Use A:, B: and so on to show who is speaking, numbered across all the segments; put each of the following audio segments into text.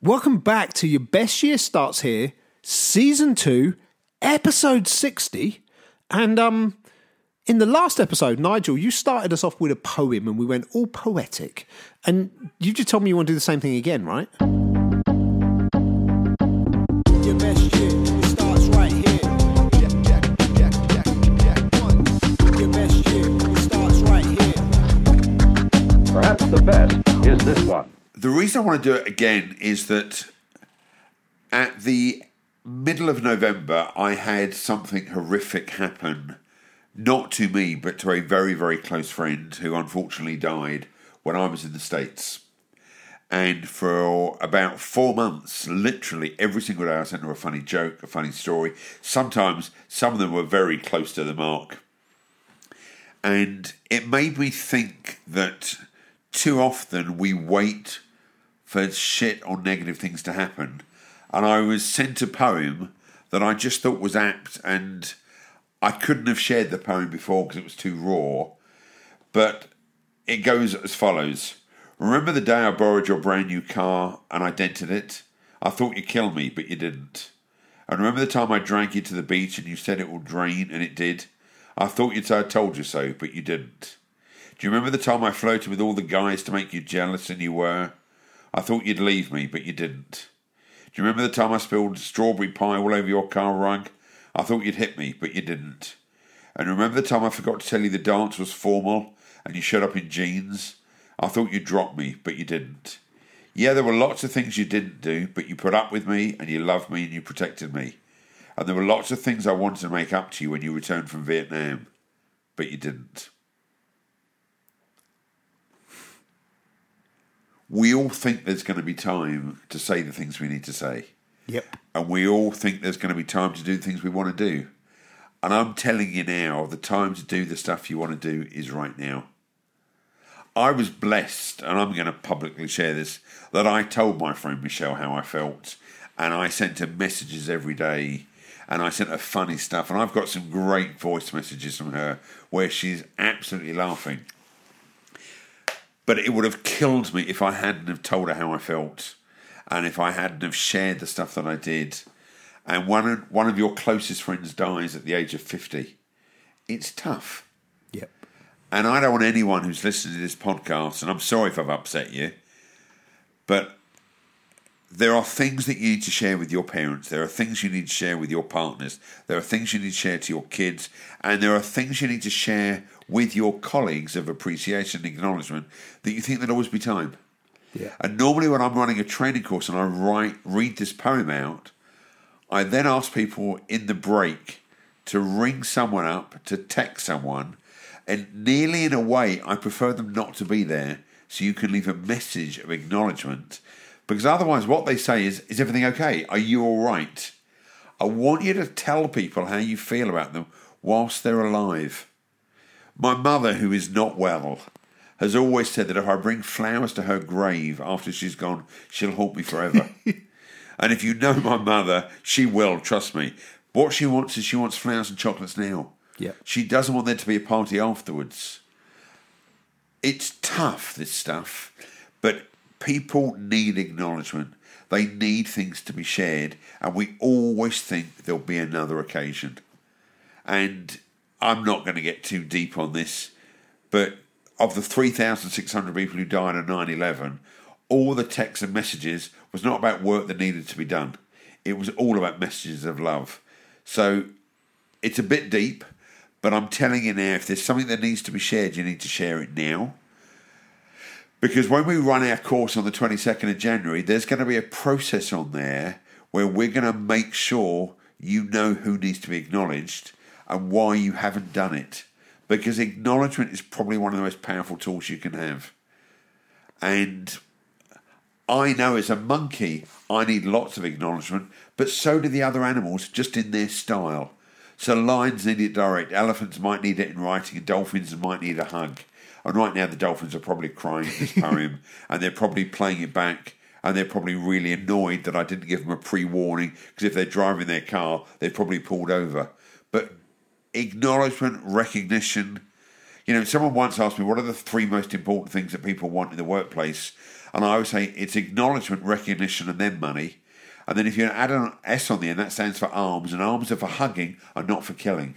A: Welcome back to Your Best Year Starts Here, Season 2, Episode 60. And um, in the last episode, Nigel, you started us off with a poem and we went all poetic. And you just told me you want to do the same thing again, right? Your best year starts right here. Your best year starts right here.
B: Perhaps the best is this one.
C: The reason I want to do it again is that at the middle of November, I had something horrific happen, not to me, but to a very, very close friend who unfortunately died when I was in the States. And for about four months, literally every single day, I sent her a funny joke, a funny story. Sometimes some of them were very close to the mark. And it made me think that too often we wait for shit or negative things to happen. And I was sent a poem that I just thought was apt, and I couldn't have shared the poem before because it was too raw. But it goes as follows Remember the day I borrowed your brand new car and I dented it? I thought you'd kill me, but you didn't. And remember the time I drank you to the beach and you said it will drain, and it did? I thought you'd say I told you so, but you didn't. Do you remember the time I floated with all the guys to make you jealous and you were? I thought you'd leave me, but you didn't. Do you remember the time I spilled strawberry pie all over your car rug? I thought you'd hit me, but you didn't. And remember the time I forgot to tell you the dance was formal and you showed up in jeans? I thought you'd drop me, but you didn't. Yeah, there were lots of things you didn't do, but you put up with me and you loved me and you protected me. And there were lots of things I wanted to make up to you when you returned from Vietnam, but you didn't. We all think there's going to be time to say the things we need to say.
A: Yep.
C: And we all think there's going to be time to do the things we want to do. And I'm telling you now, the time to do the stuff you want to do is right now. I was blessed, and I'm going to publicly share this, that I told my friend Michelle how I felt. And I sent her messages every day. And I sent her funny stuff. And I've got some great voice messages from her where she's absolutely laughing. But it would have killed me if I hadn't have told her how I felt, and if I hadn't have shared the stuff that I did. And one of, one of your closest friends dies at the age of fifty. It's tough.
A: Yep.
C: And I don't want anyone who's listening to this podcast, and I'm sorry if I've upset you, but there are things that you need to share with your parents. There are things you need to share with your partners. There are things you need to share to your kids. And there are things you need to share with your colleagues of appreciation and acknowledgement that you think there'll always be time.
A: Yeah.
C: And normally, when I'm running a training course and I write, read this poem out, I then ask people in the break to ring someone up, to text someone, and nearly in a way, I prefer them not to be there so you can leave a message of acknowledgement because otherwise, what they say is, Is everything okay? Are you all right? I want you to tell people how you feel about them whilst they're alive. My mother, who is not well, has always said that if I bring flowers to her grave after she's gone, she'll haunt me forever. and if you know my mother, she will, trust me. What she wants is she wants flowers and chocolates now.
A: Yeah.
C: She doesn't want there to be a party afterwards. It's tough, this stuff, but people need acknowledgement. They need things to be shared, and we always think there'll be another occasion. And I'm not going to get too deep on this, but of the 3,600 people who died on 9 11, all the texts and messages was not about work that needed to be done. It was all about messages of love. So it's a bit deep, but I'm telling you now, if there's something that needs to be shared, you need to share it now. Because when we run our course on the 22nd of January, there's going to be a process on there where we're going to make sure you know who needs to be acknowledged and why you haven't done it. Because acknowledgement is probably one of the most powerful tools you can have. And I know as a monkey, I need lots of acknowledgement, but so do the other animals, just in their style. So lions need it direct, elephants might need it in writing, and dolphins might need a hug. And right now, the Dolphins are probably crying this poem, and they're probably playing it back, and they're probably really annoyed that I didn't give them a pre-warning because if they're driving their car, they've probably pulled over. But acknowledgement, recognition. You know, someone once asked me, "What are the three most important things that people want in the workplace?" And I always say it's acknowledgement, recognition, and then money. And then if you add an S on the end, that stands for arms, and arms are for hugging and not for killing.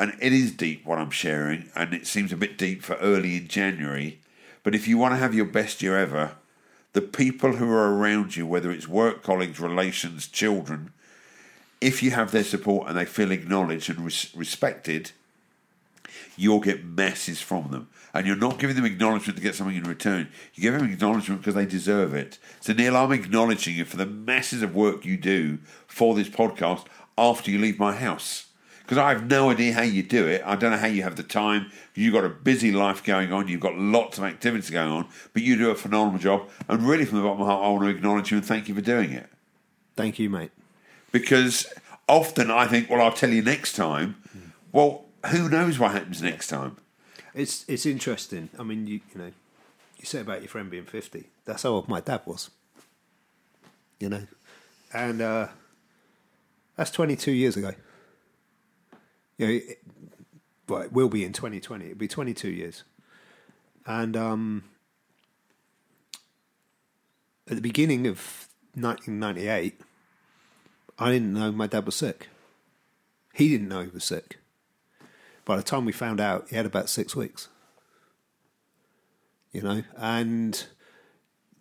C: And it is deep what I'm sharing, and it seems a bit deep for early in January. But if you want to have your best year ever, the people who are around you, whether it's work colleagues, relations, children, if you have their support and they feel acknowledged and res- respected, you'll get masses from them. And you're not giving them acknowledgement to get something in return. You give them acknowledgement because they deserve it. So, Neil, I'm acknowledging you for the masses of work you do for this podcast after you leave my house. Because I have no idea how you do it. I don't know how you have the time. You've got a busy life going on. You've got lots of activities going on. But you do a phenomenal job. And really, from the bottom of my heart, I want to acknowledge you and thank you for doing it
A: Thank you, mate.
C: because often I think, well, I'll tell you next time. Well, who knows what happens next time?
A: It's it's interesting. I mean, you you know, you say about your friend being fifty. That's how old my dad was. You know, and uh, that's twenty two years ago. You know, it, well, it will be in twenty twenty. It'll be twenty two years, and um, at the beginning of nineteen ninety eight, I didn't know my dad was sick. He didn't know he was sick. By the time we found out, he had about six weeks. You know, and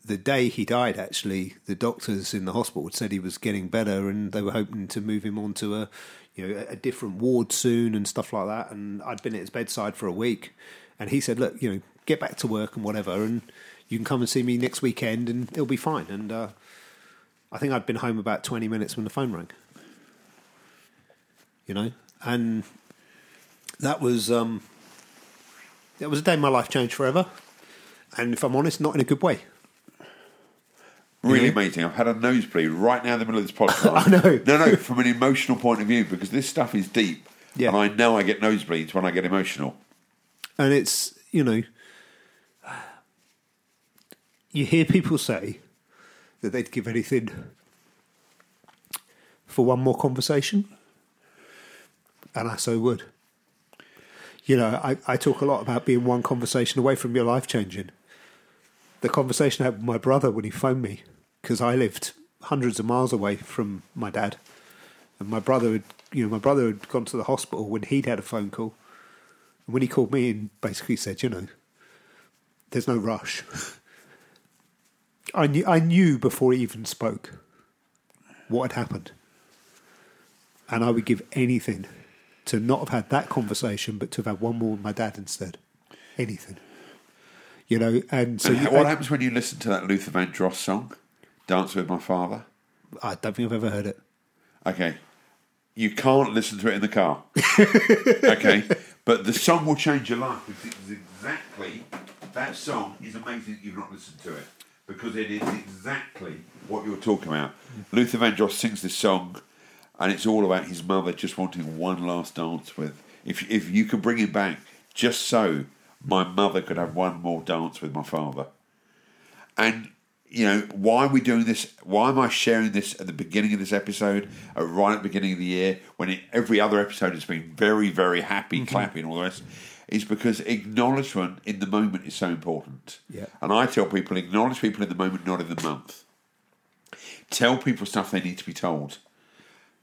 A: the day he died, actually, the doctors in the hospital had said he was getting better, and they were hoping to move him on to a, you know, a different ward soon and stuff like that. And I'd been at his bedside for a week, and he said, "Look, you know, get back to work and whatever, and you can come and see me next weekend, and it'll be fine." And uh, I think I'd been home about twenty minutes when the phone rang. You know, and that was um, that was a day my life changed forever. And if I'm honest, not in a good way.
C: Really
A: Yeah.
C: amazing. I've had a nosebleed right now in the middle of this podcast.
A: I know.
C: No, no, from an emotional point of view, because this stuff is deep.
A: Yeah.
C: And I know I get nosebleeds when I get emotional.
A: And it's, you know, you hear people say that they'd give anything for one more conversation. And I so would. You know, I, I talk a lot about being one conversation away from your life changing. The conversation I had with my brother when he phoned me, because I lived hundreds of miles away from my dad. And my brother had, you know, my brother had gone to the hospital when he'd had a phone call. And when he called me and basically said, you know, there's no rush. I knew, I knew before he even spoke what had happened. And I would give anything to not have had that conversation, but to have had one more with my dad instead. Anything. You know, and so
C: And
A: you,
C: what
A: I,
C: happens when you listen to that Luther Vandross song, Dance with My Father?
A: I don't think I've ever heard it.
C: Okay. You can't listen to it in the car. okay. But the song will change your life because it's exactly that song is amazing that you've not listened to it. Because it is exactly what you're talking about. Luther Vandross sings this song and it's all about his mother just wanting one last dance with. If if you could bring him back just so my mother could have one more dance with my father. And you know, why are we doing this? Why am I sharing this at the beginning of this episode, right at the beginning of the year, when it, every other episode has been very, very happy, mm-hmm. clapping, all the rest? Is because acknowledgement in the moment is so important.
A: Yeah.
C: And I tell people, acknowledge people in the moment, not in the month. Tell people stuff they need to be told,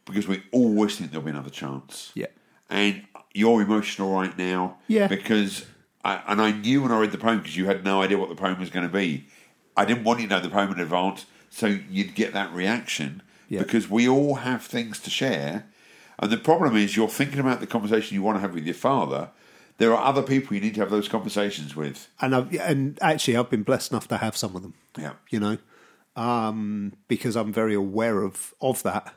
C: because we always think there'll be another chance.
A: Yeah.
C: And you're emotional right now.
A: Yeah.
C: Because, I, and I knew when I read the poem because you had no idea what the poem was going to be. I didn't want you to know the poem in advance, so you'd get that reaction.
A: Yeah.
C: Because we all have things to share. And the problem is, you're thinking about the conversation you want to have with your father. There are other people you need to have those conversations with.
A: And I've, and actually, I've been blessed enough to have some of them.
C: Yeah.
A: you know, um, because I'm very aware of of that.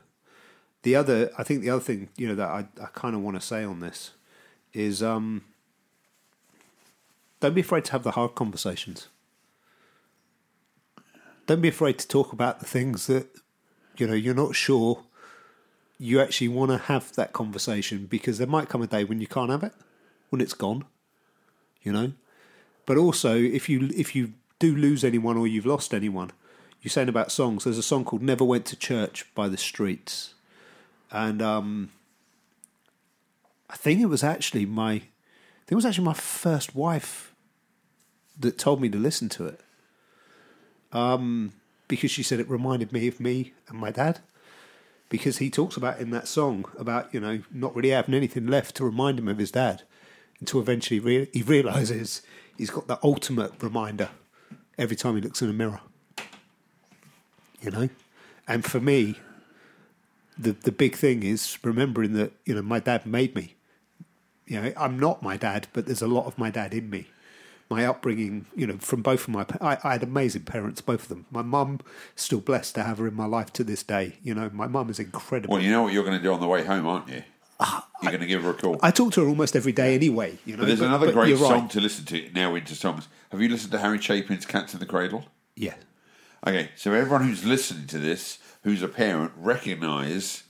A: The other, I think, the other thing you know that I, I kind of want to say on this is, um, don't be afraid to have the hard conversations. Don't be afraid to talk about the things that you know you're not sure you actually want to have that conversation because there might come a day when you can't have it, when it's gone, you know. But also, if you if you do lose anyone or you've lost anyone, you're saying about songs. There's a song called "Never Went to Church" by the Streets, and um, I think it was actually my, I think it was actually my first wife that told me to listen to it. um, because she said it reminded me of me and my dad. Because he talks about in that song about you know not really having anything left to remind him of his dad, until eventually re- he realizes he's got the ultimate reminder every time he looks in a mirror. You know, and for me, the the big thing is remembering that you know my dad made me. You know, I'm not my dad, but there's a lot of my dad in me. My upbringing, you know, from both of my, I, I had amazing parents, both of them. My mum, still blessed to have her in my life to this day. You know, my mum is incredible.
C: Well, you know what you're going to do on the way home, aren't you? Ah, you're going to give her a call.
A: I talk to her almost every day anyway. You know,
C: but there's
A: but-
C: another
A: but
C: great song
A: right.
C: to listen to now into songs. Have you listened to Harry Chapin's Cats in the Cradle?
A: Yeah,
C: Okay, so everyone who's listening to this, who's a parent, recognise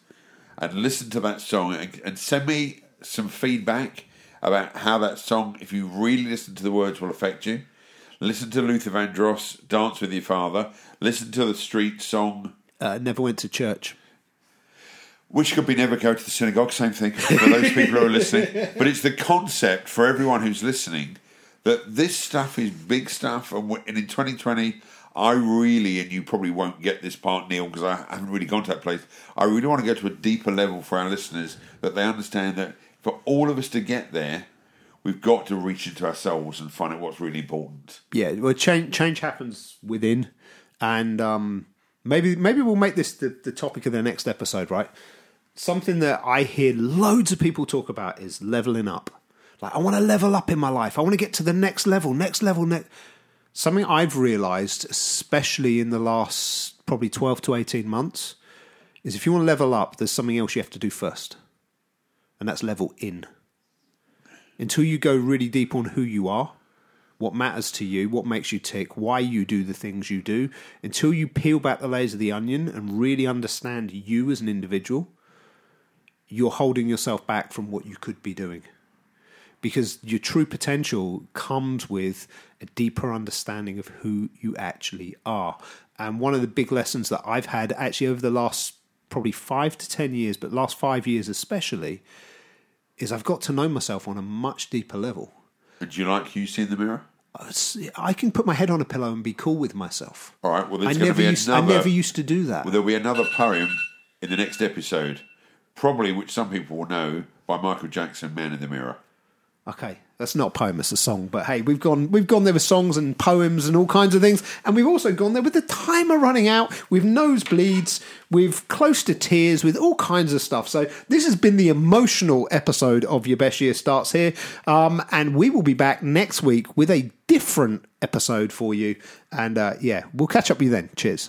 C: and listen to that song and, and send me some feedback about how that song, if you really listen to the words, will affect you. Listen to Luther Vandross, Dance with Your Father. Listen to the street song,
A: uh, never went to church.
C: which could be Never Go to the Synagogue, same thing for those people who are listening. But it's the concept for everyone who's listening that this stuff is big stuff. And, and in 2020, I really, and you probably won't get this part, Neil, because I haven't really gone to that place. I really want to go to a deeper level for our listeners that they understand that for all of us to get there, we've got to reach into ourselves and find out what's really important.
A: Yeah, well, change change happens within, and um, maybe maybe we'll make this the, the topic of the next episode, right? Something that I hear loads of people talk about is leveling up. Like, I want to level up in my life. I want to get to the next level, next level, next. Something I've realised, especially in the last probably twelve to eighteen months, is if you want to level up, there's something else you have to do first, and that's level in. Until you go really deep on who you are, what matters to you, what makes you tick, why you do the things you do, until you peel back the layers of the onion and really understand you as an individual, you're holding yourself back from what you could be doing. Because your true potential comes with a deeper understanding of who you actually are. And one of the big lessons that I've had actually over the last probably five to 10 years, but last five years especially, is I've got to know myself on a much deeper level.
C: And do you like you see in the mirror?
A: I can put my head on a pillow and be cool with myself.
C: All right, well,
A: I
C: there's going to be
A: used. I never used to do that.
C: Well, there'll be another poem in the next episode, probably which some people will know by Michael Jackson, "Man in the Mirror."
A: Okay, that's not a poem; it's a song. But hey, we've gone we've gone there with songs and poems and all kinds of things, and we've also gone there with the timer running out, with nosebleeds, with close to tears, with all kinds of stuff. So this has been the emotional episode of Your Best Year starts here, um, and we will be back next week with a different episode for you. And uh, yeah, we'll catch up with you then. Cheers.